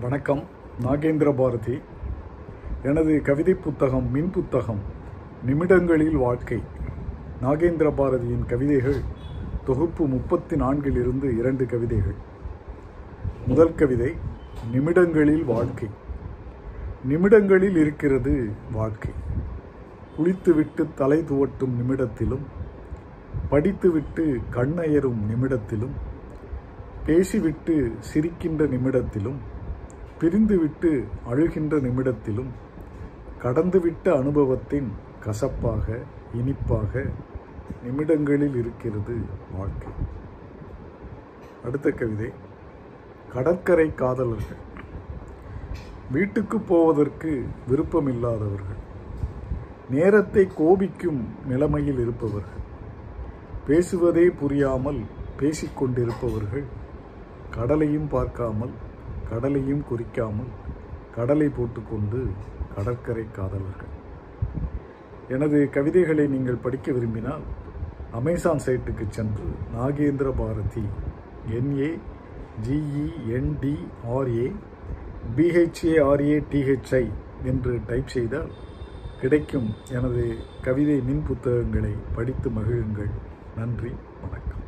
வணக்கம். நாகேந்திர பாரதி. எனது கவிதை புத்தகம் மின் புத்தகம் நிமிடங்களில் வாழ்க்கை. நாகேந்திர பாரதியின் கவிதைகள் தொகுப்பு முப்பத்தி நான்கிலிருந்து இரண்டு கவிதைகள். முதல் கவிதை நிமிடங்களில் வாழ்க்கை. நிமிடங்களில் இருக்கிறது வாழ்க்கை. குளித்துவிட்டு தலை துவட்டும் நிமிடத்திலும் படித்துவிட்டு கண்ணயரும் நிமிடத்திலும் பேசிவிட்டு சிரிக்கின்ற நிமிடத்திலும் பிரிந்துவிட்டு அழுகின்ற நிமிடத்திலும் கடந்துவிட்ட அனுபவத்தின் கசப்பாக இனிப்பாக நிமிடங்களில் இருக்கிறது வாழ்க்கை. அடுத்த கவிதை கடற்கரை காதலர்கள். வீட்டுக்கு போவதற்கு விருப்பமில்லாதவர்கள். நேரத்தை கோபிக்கும் நிலைமையில் இருப்பவர்கள். பேசுவதே புரியாமல் பேசிக்கொண்டிருப்பவர்கள். கடலையும் பார்க்காமல் கடலையும் குறிக்காமல் கடலை போட்டுக்கொண்டு கடற்கரை காதலர்கள். எனது கவிதைகளை நீங்கள் படிக்க விரும்பினால் அமேசான் சைட்டுக்கு சென்று Nagendra Bharathi N A G E N D R A B H A R A T H I என்று டைப் செய்தால் கிடைக்கும் எனது கவிதை மின் புத்தகங்களை படித்து மகிழுங்கள். நன்றி வணக்கம்.